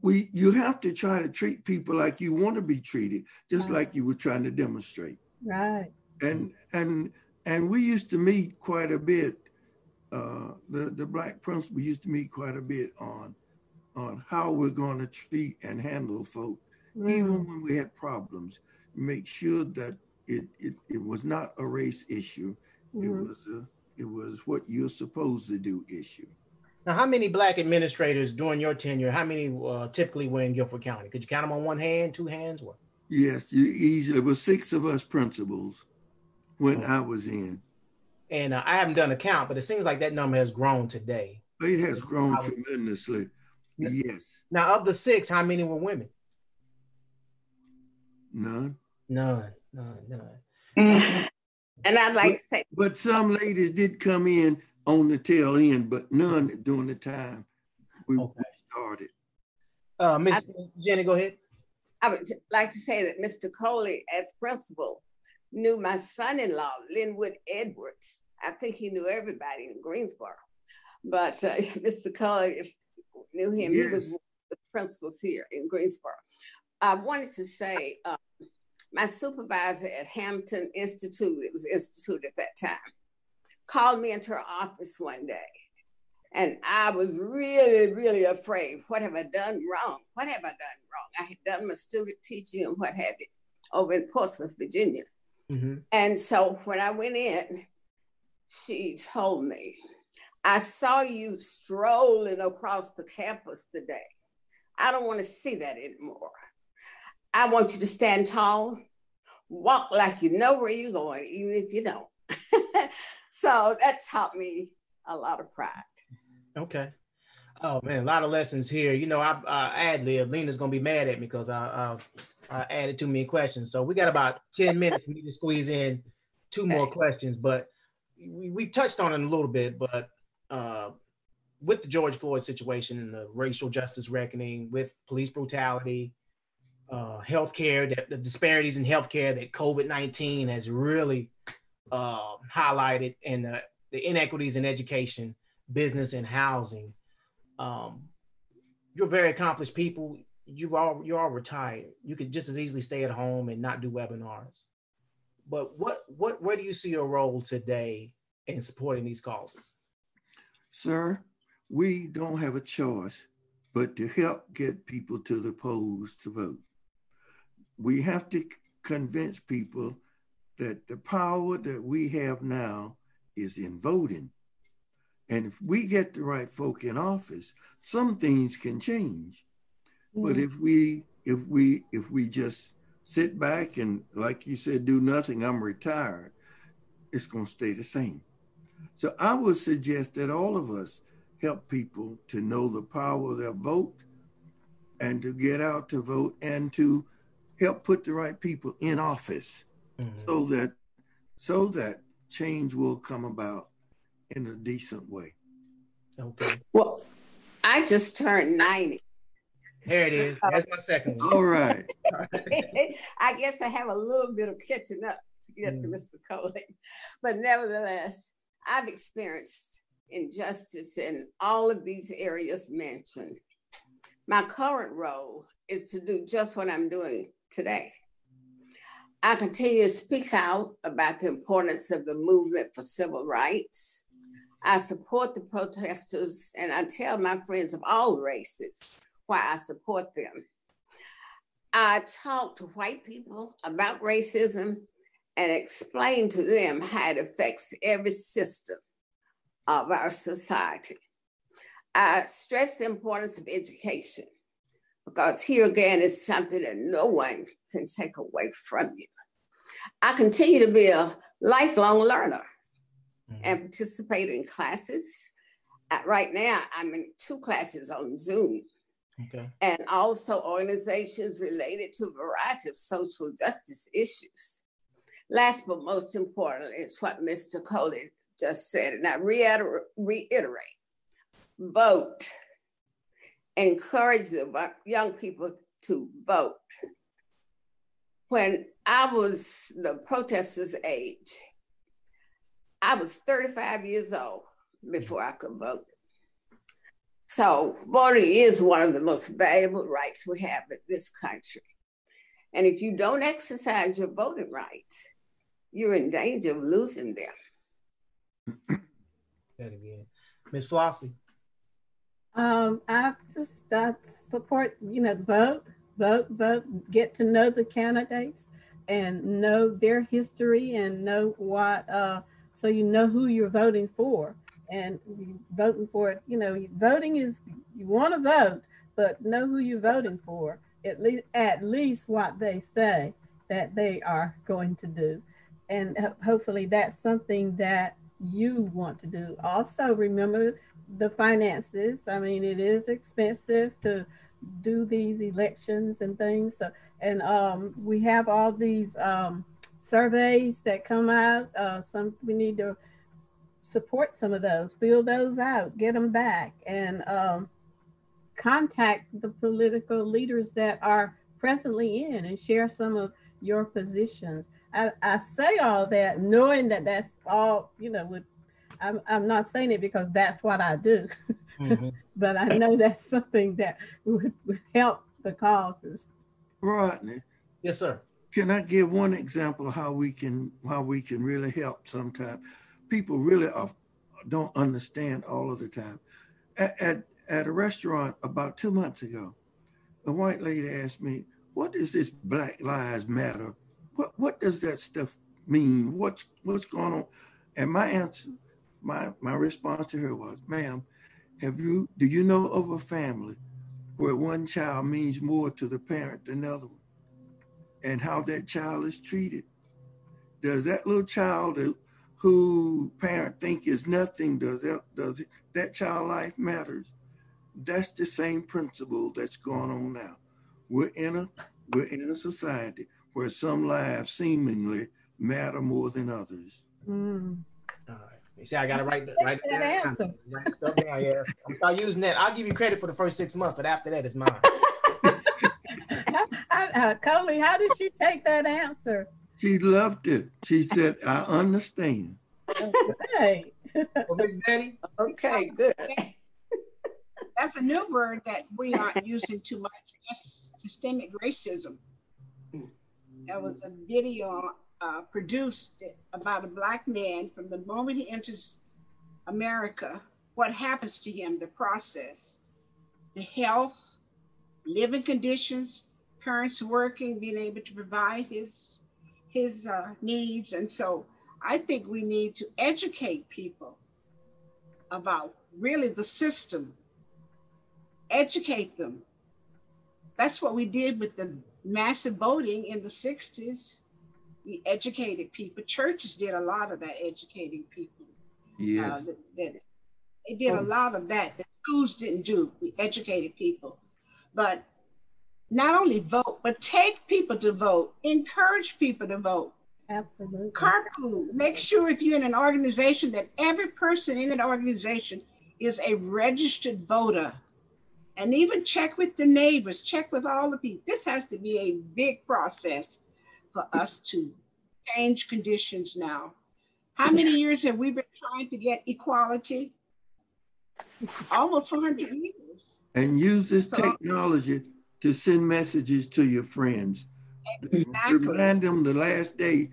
we you have to try to treat people like you want to be treated, just right. like you were trying to demonstrate. Right. And and and we used to meet quite a bit uh, the the black principal used to meet quite a bit on on how we're going to treat and handle folk, mm. even when we had problems. Make sure that it it, it was not a race issue. Mm. It mm-hmm. was a it was what you're supposed to do issue. Now, how many black administrators during your tenure? How many uh, typically were in Guilford County? Could you count them on one hand, two hands? What? Yes, you easily. There were six of us principals when oh. I was in. And uh, I haven't done a count, but it seems like that number has grown today. It has grown was, tremendously. Yes. Now, of the six, how many were women? None. None. None. None. (laughs) And I'd like but, to say, but some ladies did come in on the tail end, but none during the time we, okay. we started. Uh, Miss Jenny, go ahead. I would like to say that Mr. Coley, as principal, knew my son-in-law, Linwood Edwards. I think he knew everybody in Greensboro. But uh, (laughs) Mr. Coley knew him. Yes. He was one of the principals here in Greensboro. I wanted to say uh, my supervisor at Hampton Institute, it was Institute at that time, called me into her office one day. And I was really, really afraid. What have I done wrong? What have I done wrong? I had done my student teaching and what have you over in Portsmouth, Virginia. Mm-hmm. And so when I went in, she told me, I saw you strolling across the campus today. I don't want to see that anymore. I want you to stand tall, walk like you know where you're going, even if you don't. (laughs) so that taught me a lot of pride. Okay. Oh man, a lot of lessons here. You know, I, I ad lib. Lena's gonna be mad at me because I, I uh, added too many questions. So we got about 10 minutes for me to squeeze in two more questions, but we, we touched on it a little bit, but uh, with the George Floyd situation and the racial justice reckoning, with police brutality, uh, healthcare, that the disparities in healthcare that COVID-19 has really uh, highlighted and the, the inequities in education, business and housing. Um, you're very accomplished people you all you're all retired. You could just as easily stay at home and not do webinars. But what what where do you see your role today in supporting these causes? Sir, we don't have a choice but to help get people to the polls to vote. We have to convince people that the power that we have now is in voting. And if we get the right folk in office, some things can change. But mm. if we if we if we just sit back and like you said, do nothing, I'm retired, it's gonna stay the same. So I would suggest that all of us help people to know the power of their vote and to get out to vote and to help put the right people in office mm-hmm. so that so that change will come about in a decent way. Okay. Well, I just turned 90. There it is. That's my second one. All right. (laughs) (laughs) I guess I have a little bit of catching up to get mm. to Mr. Coley. But nevertheless, I've experienced injustice in all of these areas mentioned. My current role is to do just what I'm doing today. I continue to speak out about the importance of the movement for civil rights. I support the protesters and I tell my friends of all races why I support them. I talk to white people about racism and explain to them how it affects every system of our society. I stress the importance of education because here again is something that no one can take away from you. I continue to be a lifelong learner mm-hmm. and participate in classes. Uh, right now, I'm in two classes on Zoom. Okay. And also organizations related to a variety of social justice issues. Last but most importantly is what Mr. Coley just said, and I reiterate, reiterate vote encourage the young people to vote. When I was the protesters' age, I was 35 years old before I could vote. So voting is one of the most valuable rights we have in this country. And if you don't exercise your voting rights, you're in danger of losing them. That again. Ms. Flossie. Um, I just I support, you know, vote, vote, vote, get to know the candidates and know their history and know what, uh, so you know who you're voting for. And voting for it, you know, voting is, you want to vote, but know who you're voting for, at least, at least what they say that they are going to do. And hopefully that's something that you want to do. Also, remember the finances. I mean, it is expensive to do these elections and things. So, and um, we have all these um, surveys that come out. Uh, some we need to support some of those, fill those out, get them back, and um, contact the political leaders that are presently in and share some of your positions. I, I say all that knowing that that's all, you know, with I'm, I'm not saying it because that's what I do, (laughs) mm-hmm. but I know that's something that would, would help the causes. Rodney. Yes, sir. Can I give one example of how we can how we can really help sometimes? People really are, don't understand all of the time. At, at, at a restaurant about two months ago, a white lady asked me, what is this Black Lives Matter? What what does that stuff mean? What's what's going on? And my answer my my response to her was, ma'am, have you do you know of a family where one child means more to the parent than the other one? And how that child is treated? Does that little child who parent think is nothing, does that does it that child life matters? That's the same principle that's going on now. We're in a we're in a society where some lives seemingly matter more than others. Mm. You see, I got to write write that answer. Write stuff down. Yeah, I'm start using that. I'll give you credit for the first six months, but after that, it's mine. (laughs) uh, Coley, how did she take that answer? She loved it. She said, "I understand." Okay. (laughs) well, Miss Betty. Okay, good. That's a new word that we aren't using too much. That's systemic racism. There was a video uh, produced about a black man from the moment he enters America, what happens to him, the process, the health, living conditions, parents working, being able to provide his his uh, needs, and so I think we need to educate people about really the system, educate them. That's what we did with the massive voting in the 60s we educated people. Churches did a lot of that educating people. Yeah. Uh, they did a lot of that that schools didn't do. We educated people. But not only vote, but take people to vote, encourage people to vote. Absolutely. Carpool. Make sure if you're in an organization that every person in an organization is a registered voter. And even check with the neighbors, check with all the people. This has to be a big process for us to change conditions now. How many years have we been trying to get equality? Almost 400 years. And use this so, technology to send messages to your friends. Exactly. Remind them the last day.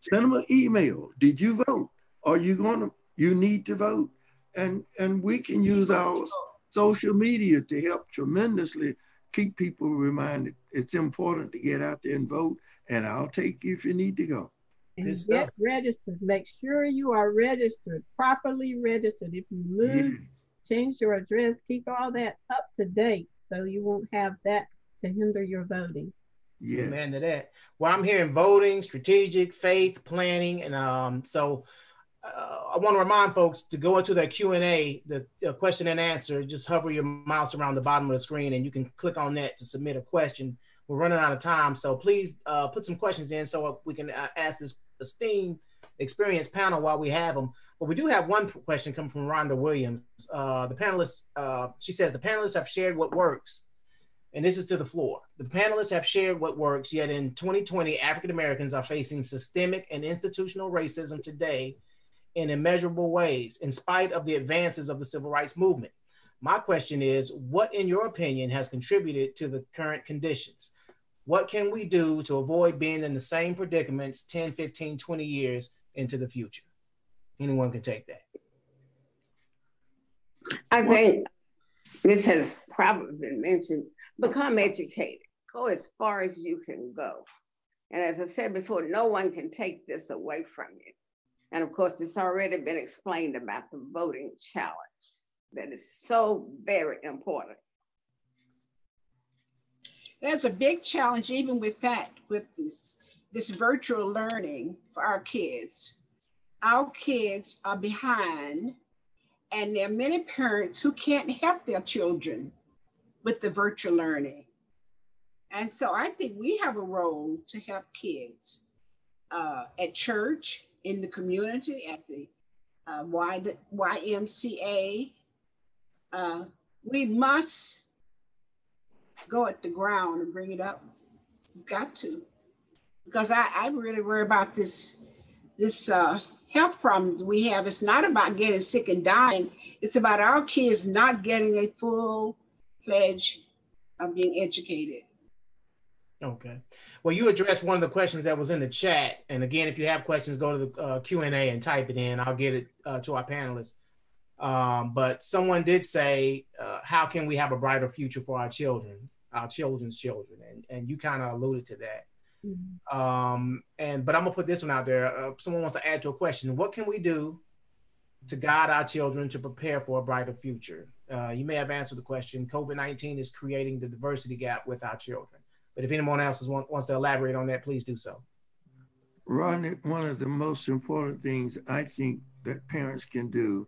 Send them an email. Did you vote? Are you gonna? You need to vote, and and we can use our social media to help tremendously keep people reminded. It's important to get out there and vote, and I'll take you if you need to go. And get registered. Make sure you are registered, properly registered. If you move, yes. change your address, keep all that up to date so you won't have that to hinder your voting. Yes. Amen to that. Well, I'm hearing voting, strategic, faith, planning, and um, so uh, I want to remind folks to go into that Q and A, the, the question and answer. Just hover your mouse around the bottom of the screen, and you can click on that to submit a question. We're running out of time, so please uh, put some questions in so we can uh, ask this esteemed, experienced panel while we have them. But we do have one question come from Rhonda Williams. Uh, the panelists, uh, she says, the panelists have shared what works, and this is to the floor. The panelists have shared what works, yet in 2020, African Americans are facing systemic and institutional racism today in immeasurable ways, in spite of the advances of the civil rights movement. My question is, what, in your opinion, has contributed to the current conditions? What can we do to avoid being in the same predicaments 10, 15, 20 years into the future? anyone can take that. I think this has probably been mentioned. Become educated. Go as far as you can go. And as I said before, no one can take this away from you. And of course, it's already been explained about the voting challenge that is so very important. There's a big challenge even with that, with this, this virtual learning for our kids our kids are behind and there are many parents who can't help their children with the virtual learning. And so I think we have a role to help kids uh, at church, in the community, at the uh, YMCA. Uh, we must go at the ground and bring it up. We've got to, because I, I really worry about this this uh, health problems we have. It's not about getting sick and dying. It's about our kids not getting a full pledge of being educated. Okay. Well, you addressed one of the questions that was in the chat. And again, if you have questions, go to the uh, Q&A and type it in. I'll get it uh, to our panelists. Um, but someone did say, how can we have a brighter future for our children, our children's children? And, and you kind of alluded to that. Mm-hmm. Um, and but I'm gonna put this one out there. Uh, someone wants to add to a question. What can we do to guide our children to prepare for a brighter future? Uh, you may have answered the question. COVID 19 is creating the diversity gap with our children. But if anyone else want, wants to elaborate on that, please do so. Ron, one of the most important things I think that parents can do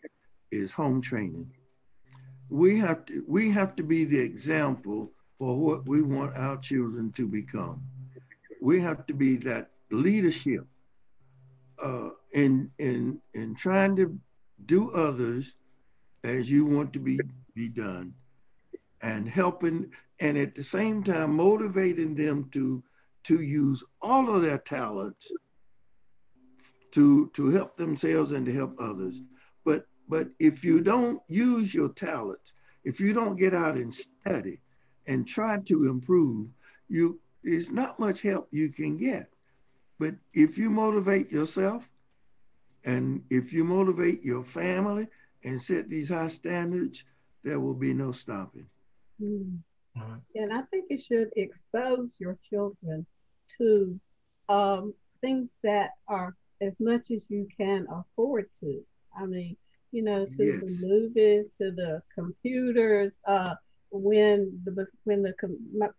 is home training. We have to we have to be the example for what we want our children to become we have to be that leadership uh, in in in trying to do others as you want to be be done, and helping, and at the same time motivating them to to use all of their talents to to help themselves and to help others. But but if you don't use your talents, if you don't get out and study and try to improve, you there's not much help you can get. But if you motivate yourself and if you motivate your family and set these high standards, there will be no stopping. Mm. And I think you should expose your children to um, things that are as much as you can afford to. I mean, you know, to yes. the movies, to the computers, uh, when the when the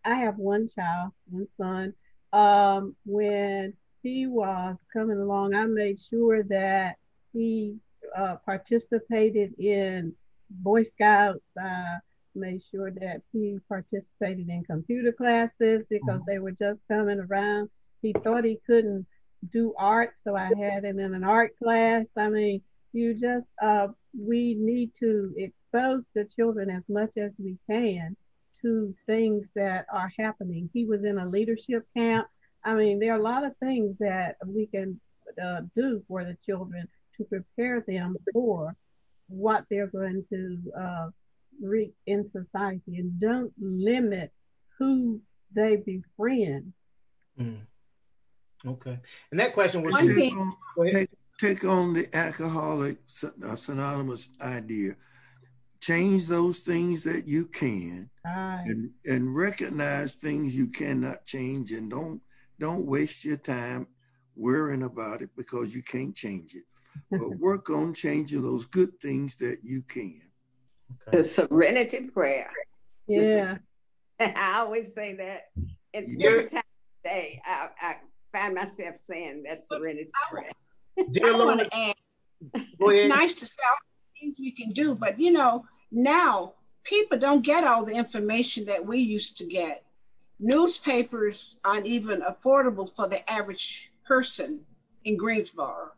I have one child, one son. Um, when he was coming along, I made sure that he uh, participated in Boy Scouts. Uh, made sure that he participated in computer classes because they were just coming around. He thought he couldn't do art, so I had him in an art class. I mean, you just, uh, we need to expose the children as much as we can to things that are happening. He was in a leadership camp. I mean, there are a lot of things that we can uh, do for the children to prepare them for what they're going to uh, reap in society and don't limit who they befriend. Mm. Okay. And that question was take, on, take, take on the alcoholic uh, synonymous idea. Change those things that you can and, and recognize things you cannot change and don't don't waste your time worrying about it because you can't change it. (laughs) But work on changing those good things that you can. Okay. The serenity prayer. Yeah. (laughs) I always say that. It's yeah. every time day I, I find myself saying that serenity prayer. Dear I want to add, it's nice to say all the things we can do, but you know, now people don't get all the information that we used to get. Newspapers aren't even affordable for the average person in Greensboro.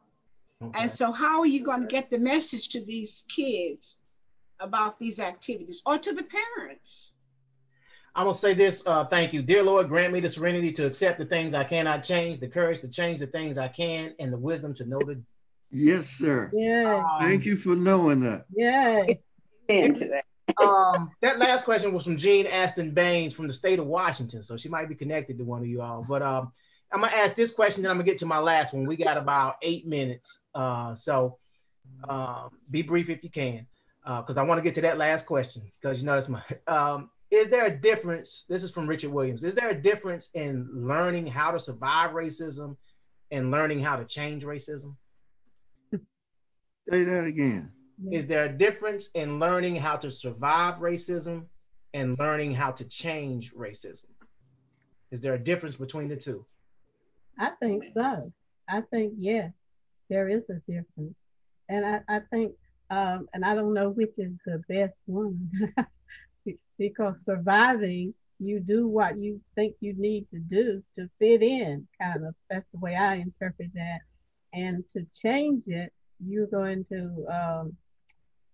Okay. And so, how are you going to get the message to these kids about these activities or to the parents? I'm gonna say this. Uh, thank you, dear Lord. Grant me the serenity to accept the things I cannot change, the courage to change the things I can, and the wisdom to know the. Yes, sir. Yeah. Um, thank you for knowing that. Yeah. Into that. (laughs) um, that last question was from Jean Aston Baines from the state of Washington, so she might be connected to one of you all. But um, I'm gonna ask this question, then I'm gonna get to my last one. We got about eight minutes, uh, so um, be brief if you can, because uh, I want to get to that last question because you know that's my. (laughs) Um, is there a difference? This is from Richard Williams. Is there a difference in learning how to survive racism and learning how to change racism? Say that again. Is there a difference in learning how to survive racism and learning how to change racism? Is there a difference between the two? I think so. I think yes, there is a difference, and I, I think, um, and I don't know which is the best one, (laughs) because surviving, you do what you think you need to do to fit in. Kind of that's the way I interpret that, and to change it, you're going to um,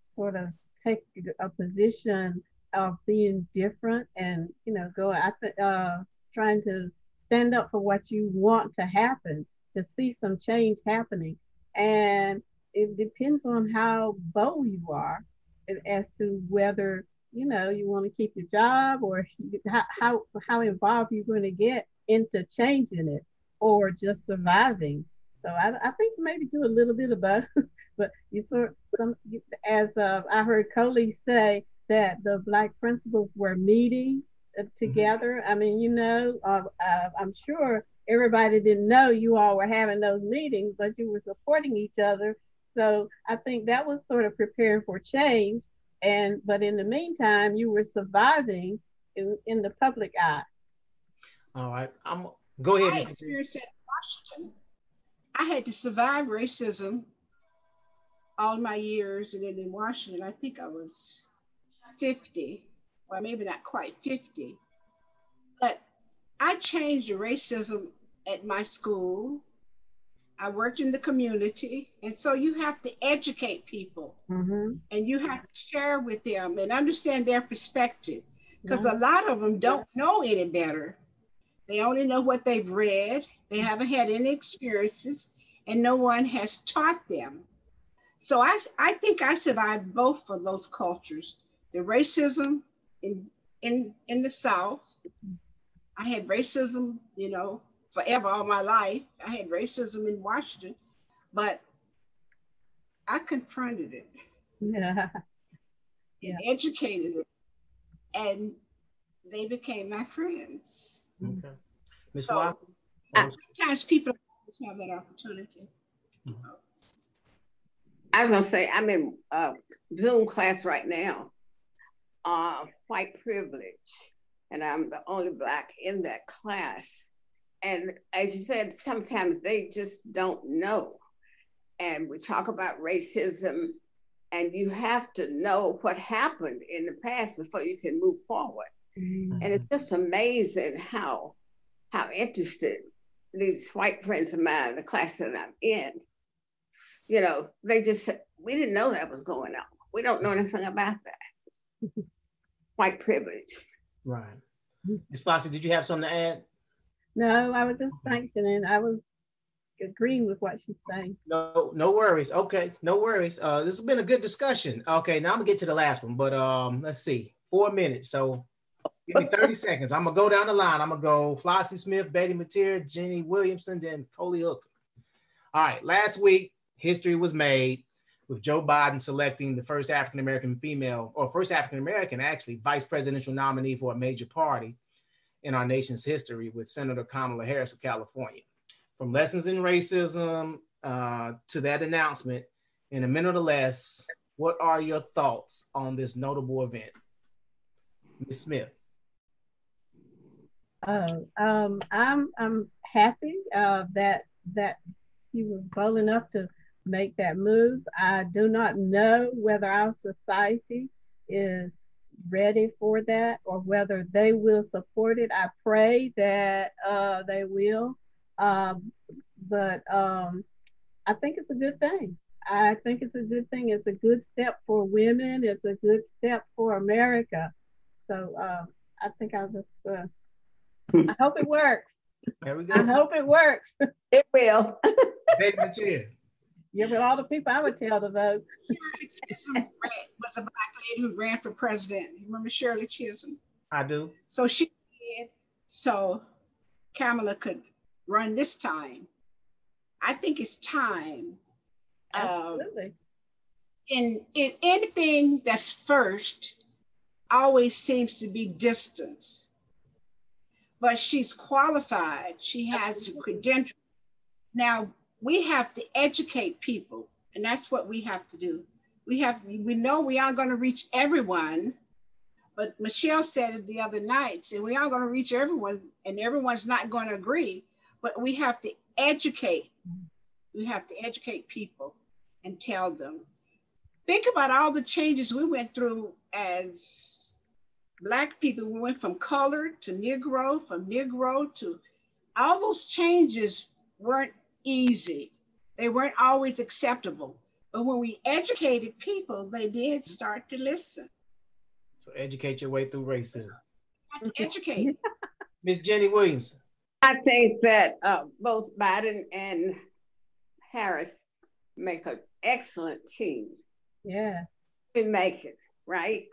sort of take a position of being different, and you know, go. I think uh, trying to stand up for what you want to happen, to see some change happening. And it depends on how bold you are as to whether, you know, you want to keep your job or (laughs) how, how, how involved you're going to get into changing it or just surviving. So I, I think maybe do a little bit of both. (laughs) but you sort some as uh, I heard Coley say that the black principals were meeting Mm-hmm. together. Mm-hmm. I mean, you know, uh, uh, I'm sure everybody didn't know you all were having those meetings, but you were supporting each other. So I think that was sort of preparing for change. And but in the meantime, you were surviving in, in the public eye. All right, I'm go ahead. I experienced at Washington. I had to survive racism all my years, and then in Washington, I think I was 50 well, maybe not quite 50, but I changed the racism at my school. I worked in the community. And so you have to educate people mm-hmm. and you have to share with them and understand their perspective because a lot of them don't know any better. They only know what they've read, they haven't had any experiences, and no one has taught them. So I, I think I survived both of those cultures the racism in in in the South. I had racism, you know, forever all my life. I had racism in Washington, but I confronted it. Yeah. And yeah. educated it. And they became my friends. Okay. Ms. So, sometimes people don't have that opportunity. Mm-hmm. I was gonna say I'm in uh, Zoom class right now, uh, white privilege, and I'm the only Black in that class. And as you said, sometimes they just don't know. And we talk about racism, and you have to know what happened in the past before you can move forward. Mm-hmm. And it's just amazing how how interested these white friends of mine, the class that I'm in, you know, they just said, we didn't know that was going on. We don't know anything about that. (laughs) white privilege. Right. Ms. Flossie, did you have something to add? No, I was just sanctioning. I was agreeing with what she's saying. No, no worries. Okay, no worries. Uh, this has been a good discussion. Okay, now I'm gonna get to the last one, but um, let's see, four minutes. So give me 30 (laughs) seconds. I'm gonna go down the line. I'm gonna go Flossie Smith, Betty Mateer, Jenny Williamson, then Coley Hooker. All right, last week history was made with Joe Biden selecting the first African American female, or first African American actually, vice presidential nominee for a major party in our nation's history with Senator Kamala Harris of California from lessons in racism uh, to that announcement in a minute or less, what are your thoughts on this notable event? Ms. Smith. Oh, um, I'm I'm happy uh, that that he was bold enough to make that move. I do not know whether our society is ready for that or whether they will support it. I pray that uh, they will. Um, but um, I think it's a good thing. I think it's a good thing. It's a good step for women. It's a good step for America. So uh, I think I'll just, uh, I hope it works. There we go. I hope it works. (laughs) It will. (laughs) Yeah, but all the people I would tell to vote. Shirley Chisholm was a black lady who ran for president. You remember Shirley Chisholm? I do. So she did. So Kamala could run this time. I think it's time. Um, Absolutely. Uh, in, in anything that's first always seems to be distance. But she's qualified. She has credentials. Now we have to educate people, and that's what we have to do. We have we know we aren't going to reach everyone, but Michelle said it the other night, and we aren't going to reach everyone, and everyone's not going to agree but we have to educate. We have to educate people and tell them. Think about all the changes we went through as Black people. We went from colored to Negro, from Negro to all those changes weren't easy. They weren't always acceptable. But when we educated people, they did start to listen. So educate your way through racism. Educate. (laughs) Miss Jenny Williamson. I think that uh, both Biden and Harris make an excellent team. Yeah. We make it, right?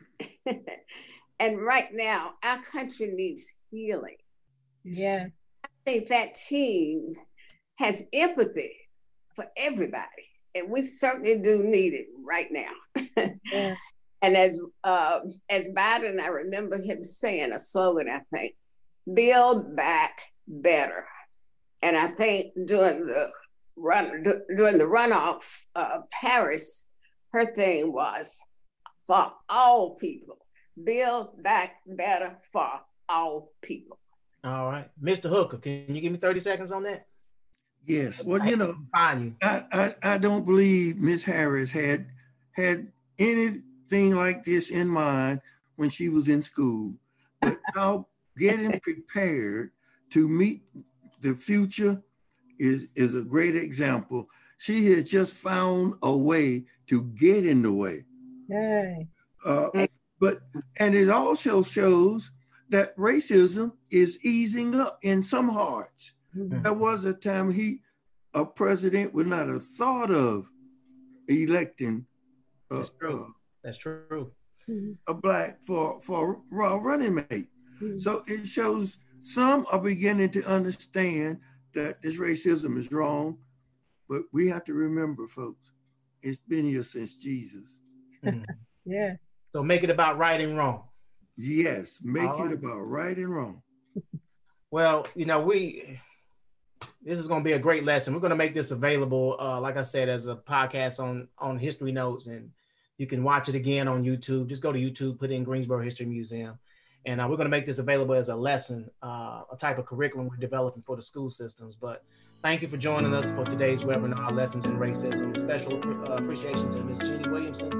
(laughs) and right now, our country needs healing. Yes. I think that team has empathy for everybody. And we certainly do need it right now. yeah. (laughs) And as uh, as Biden, I remember him saying a slogan, I think, build back better. And I think during the run during the runoff, uh, Harris, her thing was for all people, build back better for all people. All right, Mr. Hooker, can you give me thirty seconds on that? Yes. Well, you know, I, I, I don't believe Miss Harris had had anything like this in mind when she was in school. But (laughs) how getting prepared to meet the future is, is a great example. She has just found a way to get in the way. Yay. Uh, but and it also shows that racism is easing up in some hearts. Mm-hmm. There was a time he, a president, would not have thought of electing. Uh, That's true. Uh, That's true. A black for for a running mate. Mm-hmm. So it shows some are beginning to understand that this racism is wrong, but we have to remember, folks, it's been here since Jesus. Mm. (laughs) yeah. So make it about right and wrong. Yes, make All it about right and wrong. well, you know, we this is going to be a great lesson. We're going to make this available, uh, like I said, as a podcast on on History Notes, and you can watch it again on YouTube. Just go to YouTube, put in Greensboro History Museum, and uh, we're going to make this available as a lesson, uh, a type of curriculum we're developing for the school systems. But Thank you for joining us for today's webinar, Lessons in Racism. Special uh, appreciation to Ms. Jenny Williamson,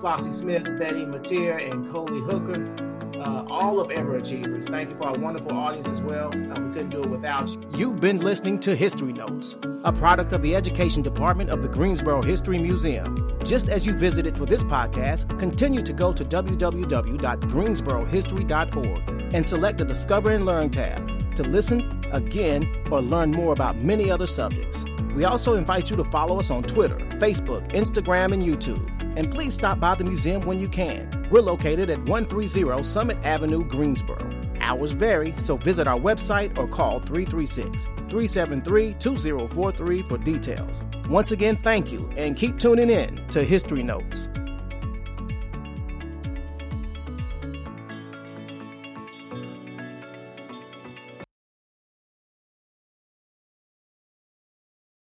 Flossie Smith, Betty Mateer, and Coley Hooker uh, all of Ever Achievers. Thank you for our wonderful audience as well. Uh, we couldn't do it without you. You've been listening to History Notes, a product of the Education Department of the Greensboro History Museum. Just as you visited for this podcast, continue to go to www.greensborohistory.org and select the Discover and Learn tab to listen again or learn more about many other subjects. We also invite you to follow us on Twitter, Facebook, Instagram, and YouTube. And please stop by the museum when you can. We're located at 130 Summit Avenue, Greensboro. Hours vary, so visit our website or call 336 373 2043 for details. Once again, thank you and keep tuning in to History Notes.